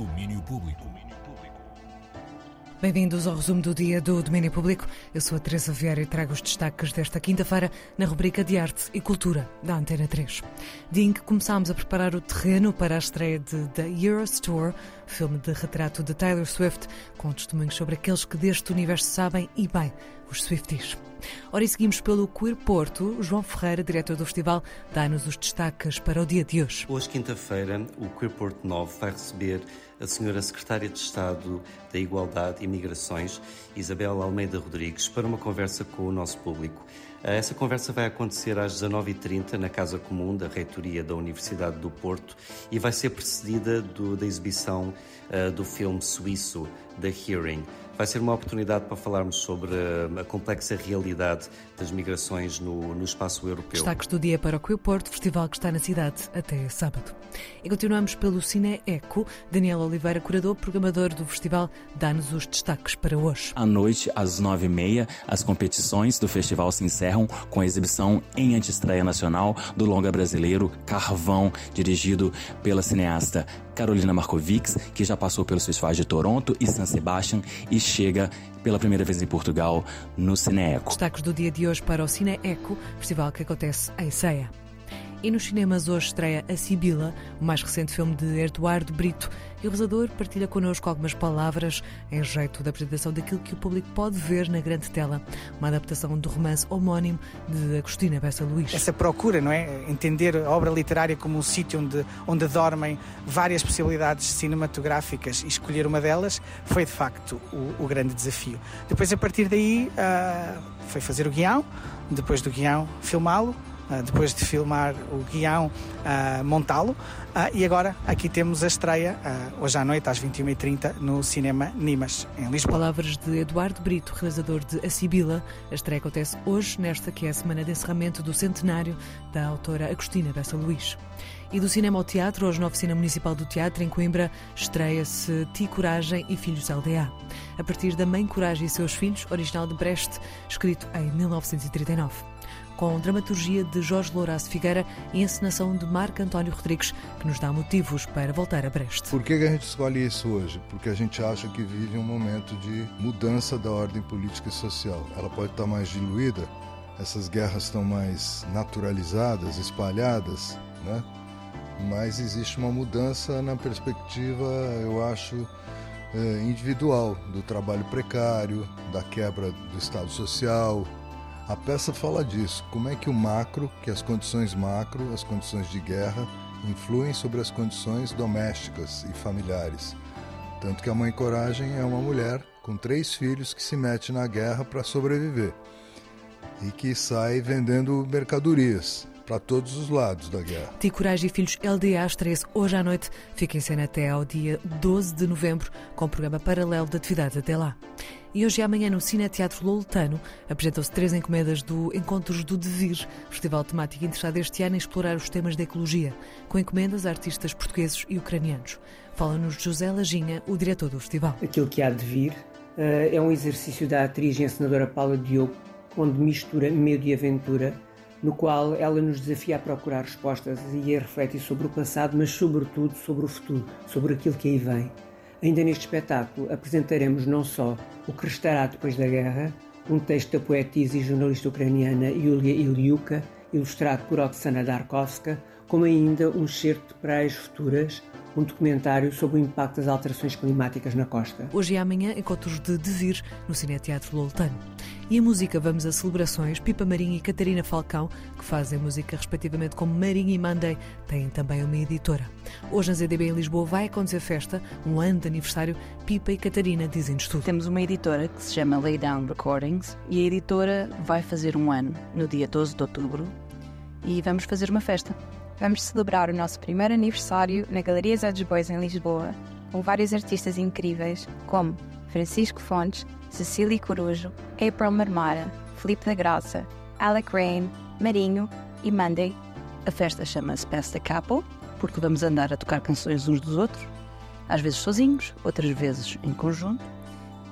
Domínio Público. Bem-vindos ao resumo do dia do Domínio Público. Eu sou a Teresa Vieira e trago os destaques desta quinta-feira na rubrica de Arte e Cultura da Antena 3. Dia em que começámos a preparar o terreno para a estreia de The Eras Tour, filme de retrato de Taylor Swift, com testemunhos sobre aqueles que deste universo sabem e bem, os Swifties. Ora, e seguimos pelo Queer Porto. João Ferreira, diretor do festival, dá-nos os destaques para o dia de hoje. Hoje, quinta-feira, o Queer Porto 9 vai receber a senhora Secretária de Estado da Igualdade e Migrações, Isabel Almeida Rodrigues, para uma conversa com o nosso público. Eh, essa conversa vai acontecer às 19h30 na Casa Comum da Reitoria da Universidade do Porto e vai ser precedida do, da exibição uh, do filme suíço The Hearing. Vai ser uma oportunidade para falarmos sobre a complexa realidade das migrações no, no espaço europeu. Destaques do dia para o Queer Porto, festival que está na cidade até sábado. E continuamos pelo Cine Eco. Daniel Oliveira, curador, programador do festival, dá-nos os destaques para hoje. À noite, às nove e meia, as competições do festival se encerram com a exibição em antestreia nacional do longa brasileiro Carvão, dirigido pela cineasta Carolina Markovics, que já passou pelos festivais de Toronto e San Sebastian e chega pela primeira vez em Portugal no Cine Eco. Destaques do dia de hoje para o Cine Eco, festival que acontece em Ceia. E nos cinemas hoje estreia A Sibila, o mais recente filme de Eduardo Brito. E o realizador partilha connosco algumas palavras em jeito da apresentação daquilo que o público pode ver na grande tela. Uma adaptação do romance homónimo de Agostina Bessa Luís. Essa procura, não é? Entender a obra literária como um sítio onde, onde dormem várias possibilidades cinematográficas e escolher uma delas foi de facto o, o grande desafio. Depois, a partir daí, uh, foi fazer o guião, depois do guião, filmá-lo depois de filmar o guião, uh, montá-lo. Uh, e agora aqui temos a estreia, hoje à noite, às 21h30, no Cinema Nimas, em Lisboa. Palavras de Eduardo Brito, realizador de A Sibila. A estreia acontece hoje, nesta que é a semana de encerramento do centenário da autora Agostina Bessa Luís. E do cinema ao teatro, hoje na Oficina Municipal do Teatro, em Coimbra, estreia-se Ti Coragem e Filhos LDA. A partir da Mãe Coragem e seus filhos, original de Brecht, escrito em 1939 com dramaturgia de Jorge Lourenço Figueira e encenação de Marco António Rodrigues, que nos dá motivos para voltar a Brest. Por que a gente escolhe isso hoje? Porque a gente acha que vive um momento de mudança da ordem política e social. Ela pode estar mais diluída, essas guerras estão mais naturalizadas, espalhadas, né? Mas existe uma mudança na perspectiva, eu acho, eh, individual, do trabalho precário, da quebra do Estado social, a peça fala disso, como é que o macro, que as condições macro, as condições de guerra, influem sobre as condições domésticas e familiares. Tanto que a mãe Coragem é uma mulher com três filhos que se mete na guerra para sobreviver e que sai vendendo mercadorias para todos os lados da guerra. Ti Coragem e Filhos LDA estreia hoje à noite. Fica em cena até ao dia 12 de novembro, com um programa paralelo de atividades até lá. E hoje e amanhã no Cine Teatro Loletano apresentam-se três encomendas do Encontros do Devir, festival temático interessado este ano em explorar os temas da ecologia, com encomendas a artistas portugueses e ucranianos. Fala-nos José Lajinha, o diretor do festival. Aquilo que há de vir uh, é um exercício da atriz e encenadora Paula Diogo, onde mistura medo e aventura no qual ela nos desafia a procurar respostas e a refletir sobre o passado, mas sobretudo sobre o futuro, sobre aquilo que aí vem. Ainda neste espetáculo apresentaremos não só o que restará depois da guerra, um texto da poetisa e jornalista ucraniana Yulia Iliuka, ilustrado por Oksana Darkovska, como ainda um certo de praias futuras, um documentário sobre o impacto das alterações climáticas na costa. Hoje e amanhã, encontros de Devir no Cineteatro Loltano. E a música, vamos a celebrações. Pipa Marinho e Catarina Falcão, que fazem música respectivamente como Marinho e Mandei, têm também uma editora. Hoje na ZDB em Lisboa vai acontecer festa, um ano de aniversário. Pipa e Catarina dizem-nos tudo. Temos uma editora que se chama Lay Down Recordings e a editora vai fazer um ano no dia 12 de outubro e vamos fazer uma festa. Vamos celebrar o nosso primeiro aniversário na Galeria Zé dos Bois em Lisboa, com vários artistas incríveis, como Francisco Fontes, Cecília Corujo, April Marmara, Felipe da Graça, Alec Rain, Marinho e Monday. A festa chama-se Pass the Couple, porque vamos andar a tocar canções uns dos outros, às vezes sozinhos, outras vezes em conjunto.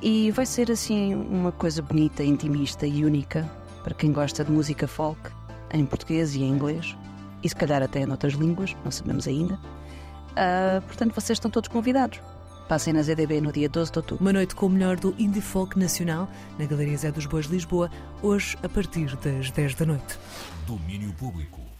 E vai ser assim uma coisa bonita, intimista e única para quem gosta de música folk, em português e em inglês, e se calhar até em outras línguas, não sabemos ainda. Uh, portanto, vocês estão todos convidados. Passem na ZDB no dia 12 de outubro. Uma noite com o melhor do Indie Folk Nacional na Galeria Zé dos Bois Lisboa, hoje a partir das 10 da noite. Domínio Público.